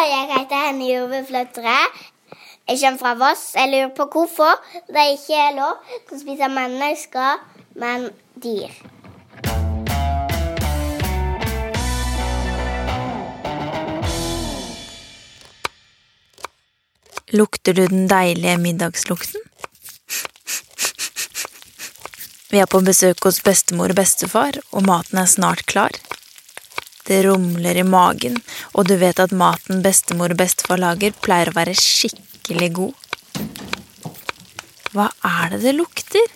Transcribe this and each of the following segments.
mannejordbærfløtere. Jeg kommer fra Voss. Jeg lurer på hvorfor det ikke er lov til å spise mennesker, men dyr. Lukter du den deilige middagslukten? Vi er på besøk hos bestemor og bestefar, og maten er snart klar. Det rumler i magen, og du vet at maten bestemor og bestefar lager, pleier å være skikkelig god. Hva er det det lukter?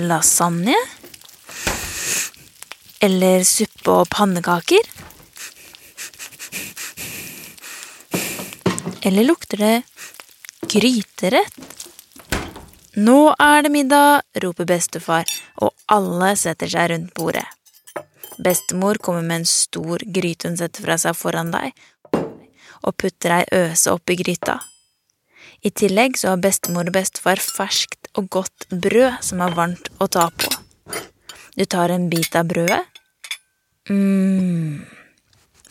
Lasagne? Eller suppe og pannekaker? Eller lukter det gryterett? Nå er det middag, roper bestefar, og alle setter seg rundt bordet. Bestemor kommer med en stor gryte hun setter fra seg foran deg, og putter ei øse oppi gryta. I tillegg så har bestemor og bestefar ferskt og godt brød som er varmt å ta på. Du tar en bit av brødet. mm.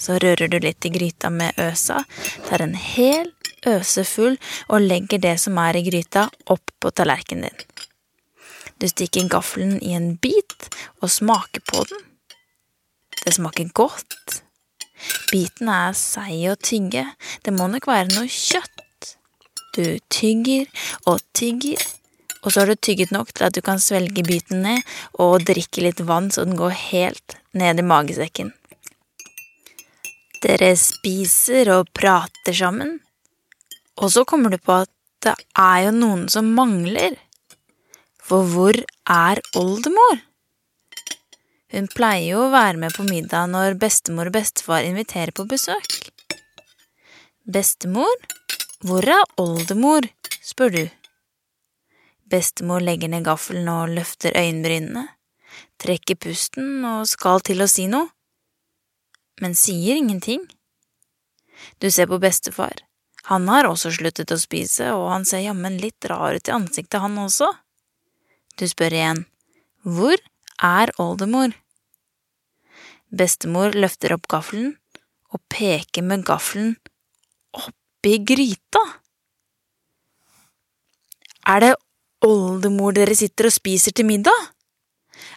Så rører du litt i gryta med øsa, tar en hel øse full og legger det som er i gryta, opp på tallerkenen din. Du stikker gaffelen i en bit og smaker på den. Det smaker godt. Biten er seig å tygge, det må nok være noe kjøtt. Du tygger og tygger, og så har du tygget nok til at du kan svelge biten ned og drikke litt vann så den går helt ned i magesekken. Dere spiser og prater sammen, og så kommer du på at det er jo noen som mangler. For hvor er oldemor? Hun pleier jo å være med på middag når bestemor og bestefar inviterer på besøk. Bestemor, hvor er oldemor? spør du. Bestemor legger ned gaffelen og løfter øyenbrynene, trekker pusten og skal til å si noe men sier ingenting. Du ser på bestefar. Han har også sluttet å spise, og han ser jammen litt rar ut i ansiktet, han også. Du spør igjen, hvor er oldemor? Bestemor løfter opp gaffelen og peker med gaffelen oppi gryta. Er det oldemor dere sitter og spiser til middag?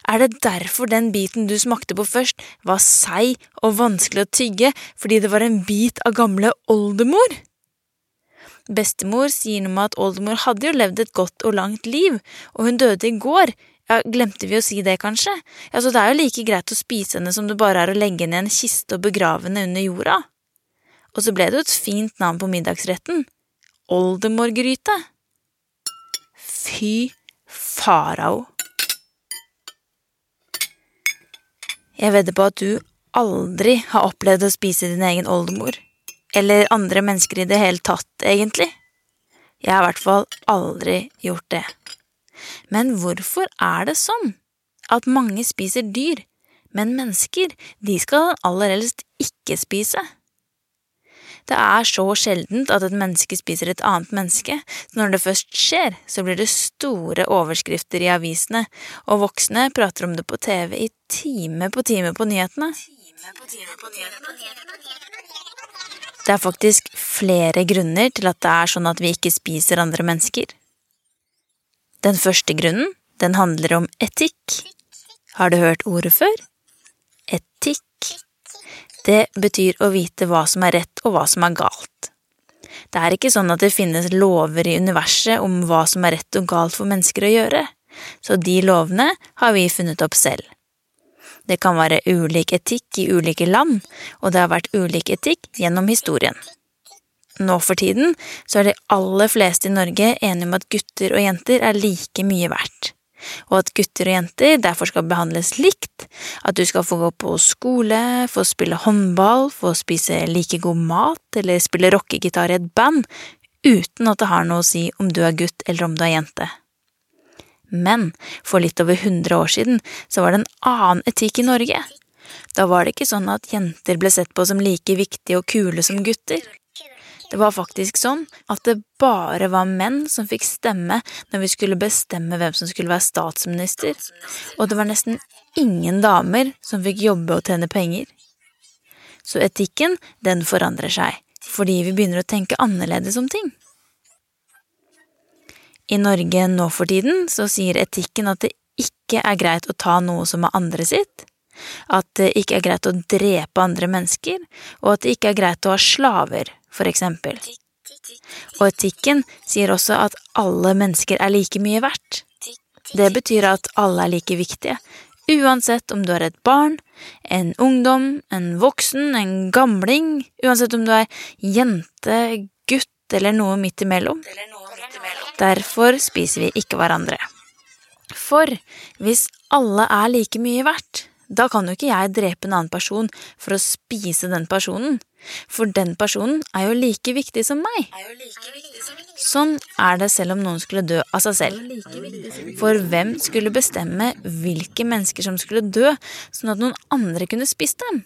Er det derfor den biten du smakte på først, var seig og vanskelig å tygge fordi det var en bit av gamle oldemor? Bestemor sier noe om at oldemor hadde jo levd et godt og langt liv, og hun døde i går. Ja, glemte vi å si det, kanskje? Ja, så det er jo like greit å spise henne som det bare er å legge henne i en kiste og begrave henne under jorda. Og så ble det jo et fint navn på middagsretten. Oldemorgryte. Fy farao. Jeg vedder på at du aldri har opplevd å spise din egen oldemor. Eller andre mennesker i det hele tatt, egentlig. Jeg har i hvert fall aldri gjort det. Men hvorfor er det sånn at mange spiser dyr, men mennesker, de skal aller helst ikke spise? Det er så sjeldent at et menneske spiser et annet menneske, så når det først skjer, så blir det store overskrifter i avisene, og voksne prater om det på TV i time på time på nyhetene. Det er faktisk flere grunner til at det er sånn at vi ikke spiser andre mennesker. Den første grunnen, den handler om etikk. Har du hørt ordet før? Etikk. Det betyr å vite hva som er rett og hva som er galt. Det er ikke sånn at det finnes lover i universet om hva som er rett og galt for mennesker å gjøre, så de lovene har vi funnet opp selv. Det kan være ulik etikk i ulike land, og det har vært ulik etikk gjennom historien. Nå for tiden så er de aller fleste i Norge enige om at gutter og jenter er like mye verdt og at gutter og jenter derfor skal behandles likt, at du skal få gå på skole, få spille håndball, få spise like god mat eller spille rockegitar i et band, uten at det har noe å si om du er gutt eller om du er jente. Men for litt over 100 år siden så var det en annen etikk i Norge. Da var det ikke sånn at jenter ble sett på som like viktige og kule som gutter. Det var faktisk sånn at det bare var menn som fikk stemme når vi skulle bestemme hvem som skulle være statsminister, og det var nesten ingen damer som fikk jobbe og tjene penger. Så etikken, den forandrer seg, fordi vi begynner å tenke annerledes om ting. I Norge nå for tiden så sier etikken at det ikke er greit å ta noe som er andre sitt, at det ikke er greit å drepe andre mennesker, og at det ikke er greit å ha slaver, for eksempel. Og etikken sier også at alle mennesker er like mye verdt. Det betyr at alle er like viktige, uansett om du er et barn, en ungdom, en voksen, en gamling, uansett om du er jente, gutt eller noe midt imellom. Derfor spiser vi ikke hverandre. For hvis alle er like mye verdt, da kan jo ikke jeg drepe en annen person for å spise den personen, for den personen er jo like viktig som meg. Sånn er det selv om noen skulle dø av seg selv. For hvem skulle bestemme hvilke mennesker som skulle dø, sånn at noen andre kunne spist dem?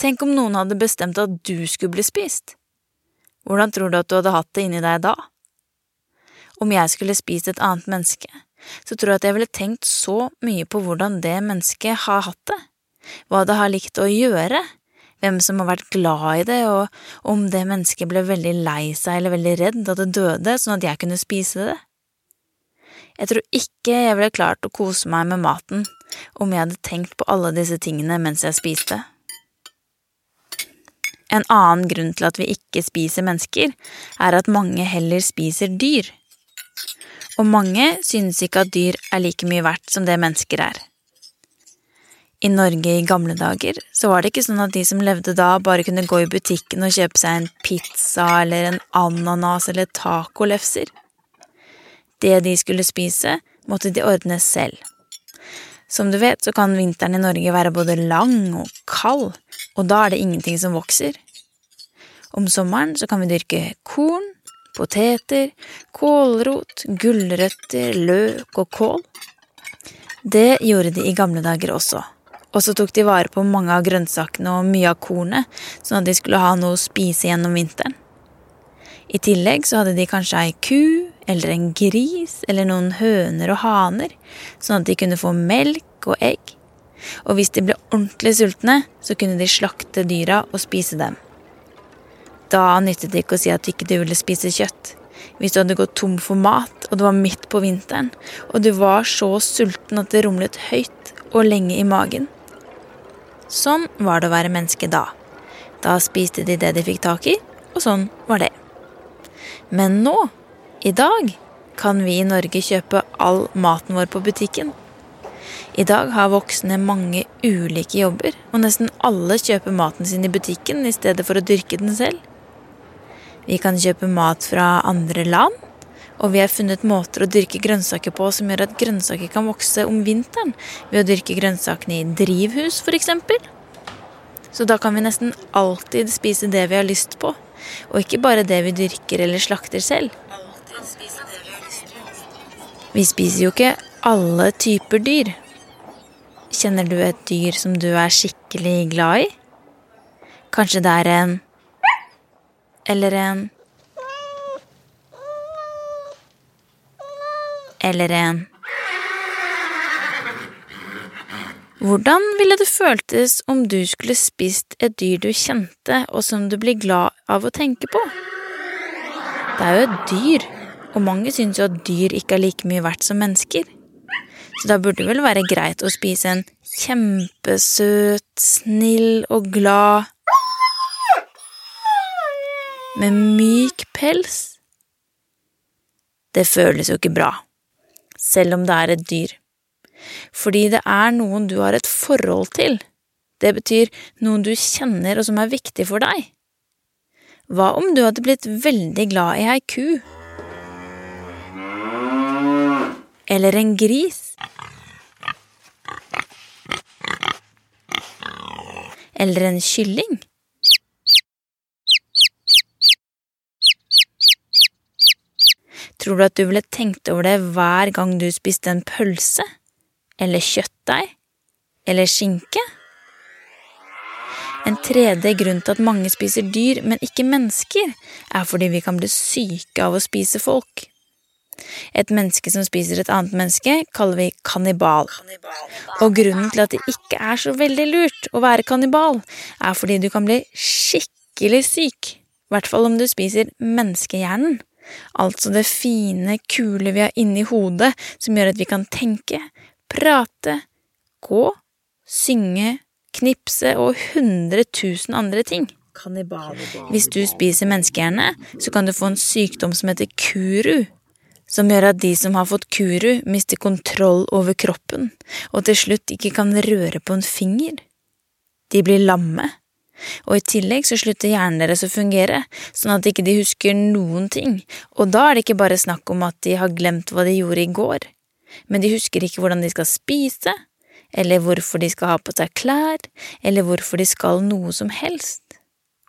Tenk om noen hadde bestemt at du skulle bli spist. Hvordan tror du at du hadde hatt det inni deg da? Om jeg skulle spist et annet menneske, så tror jeg at jeg ville tenkt så mye på hvordan det mennesket har hatt det, hva det har likt å gjøre, hvem som har vært glad i det, og om det mennesket ble veldig lei seg eller veldig redd da det døde, sånn at jeg kunne spise det. Jeg tror ikke jeg ville klart å kose meg med maten om jeg hadde tenkt på alle disse tingene mens jeg spiste. En annen grunn til at vi ikke spiser mennesker, er at mange heller spiser dyr og mange synes ikke at dyr er like mye verdt som det mennesker er. I Norge i gamle dager så var det ikke sånn at de som levde da, bare kunne gå i butikken og kjøpe seg en pizza eller en ananas eller tacolefser. Det de skulle spise, måtte de ordne selv. Som du vet, så kan vinteren i Norge være både lang og kald, og da er det ingenting som vokser. Om sommeren så kan vi dyrke korn, poteter, kålrot, gulrøtter, løk og kål. Det gjorde de i gamle dager også, og så tok de vare på mange av grønnsakene og mye av kornet, sånn at de skulle ha noe å spise gjennom vinteren. I tillegg så hadde de kanskje ei ku eller en gris eller noen høner og haner, sånn at de kunne få melk og egg. Og hvis de ble ordentlig sultne, så kunne de slakte dyra og spise dem. Da nyttet det ikke å si at du ikke ville spise kjøtt. Hvis du hadde gått tom for mat, og det var midt på vinteren, og du var så sulten at det rumlet høyt og lenge i magen. Sånn var det å være menneske da. Da spiste de det de fikk tak i, og sånn var det. Men nå, i dag, kan vi i Norge kjøpe all maten vår på butikken. I dag har voksne mange ulike jobber, og nesten alle kjøper maten sin i butikken i stedet for å dyrke den selv. Vi kan kjøpe mat fra andre land, og vi har funnet måter å dyrke grønnsaker på som gjør at grønnsaker kan vokse om vinteren, ved å dyrke grønnsakene i drivhus, f.eks. Så da kan vi nesten alltid spise det vi har lyst på, og ikke bare det vi dyrker eller slakter selv. Vi spiser jo ikke alle typer dyr. Kjenner du et dyr som du er skikkelig glad i? Kanskje det er en eller en Eller en Hvordan ville det føltes om du skulle spist et dyr du kjente, og som du blir glad av å tenke på? Det er jo et dyr, og mange syns jo at dyr ikke er like mye verdt som mennesker. Så da burde det vel være greit å spise en kjempesøt, snill og glad med myk pels. Det føles jo ikke bra, selv om det er et dyr, fordi det er noen du har et forhold til. Det betyr noen du kjenner og som er viktig for deg. Hva om du hadde blitt veldig glad i ei ku? Eller en gris? Eller en kylling? Tror du at du ville tenkt over det hver gang du spiste en pølse? Eller kjøttdeig? Eller skinke? En tredje grunn til at mange spiser dyr, men ikke mennesker, er fordi vi kan bli syke av å spise folk. Et menneske som spiser et annet menneske, kaller vi kannibal. Og grunnen til at det ikke er så veldig lurt å være kannibal, er fordi du kan bli skikkelig syk. I hvert fall om du spiser menneskehjernen. Altså det fine, kule vi har inni hodet som gjør at vi kan tenke, prate, gå, synge, knipse og hundre tusen andre ting. Hvis du spiser menneskehjerne, så kan du få en sykdom som heter kuru, som gjør at de som har fått kuru, mister kontroll over kroppen og til slutt ikke kan røre på en finger. De blir lamme. Og i tillegg så slutter hjernen deres å fungere, sånn at de ikke husker noen ting, og da er det ikke bare snakk om at de har glemt hva de gjorde i går, men de husker ikke hvordan de skal spise, eller hvorfor de skal ha på seg klær, eller hvorfor de skal noe som helst.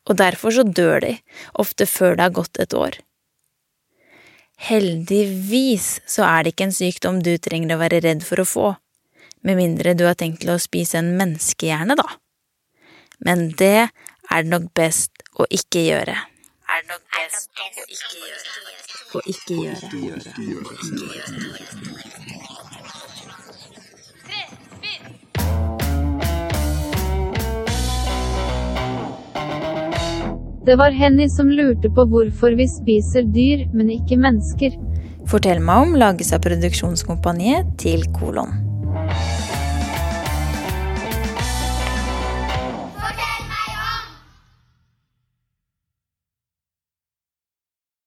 Og derfor så dør de, ofte før det har gått et år. Heldigvis så er det ikke en sykdom du trenger å være redd for å få, med mindre du har tenkt til å spise en menneskehjerne, da. Men det er det nok best å ikke gjøre. Er det nok best å ikke gjøre. Å ikke gjøre. Det var Henny som lurte på hvorfor vi spiser dyr, men ikke mennesker. Fortell meg om lages av produksjonskompaniet til Kolon.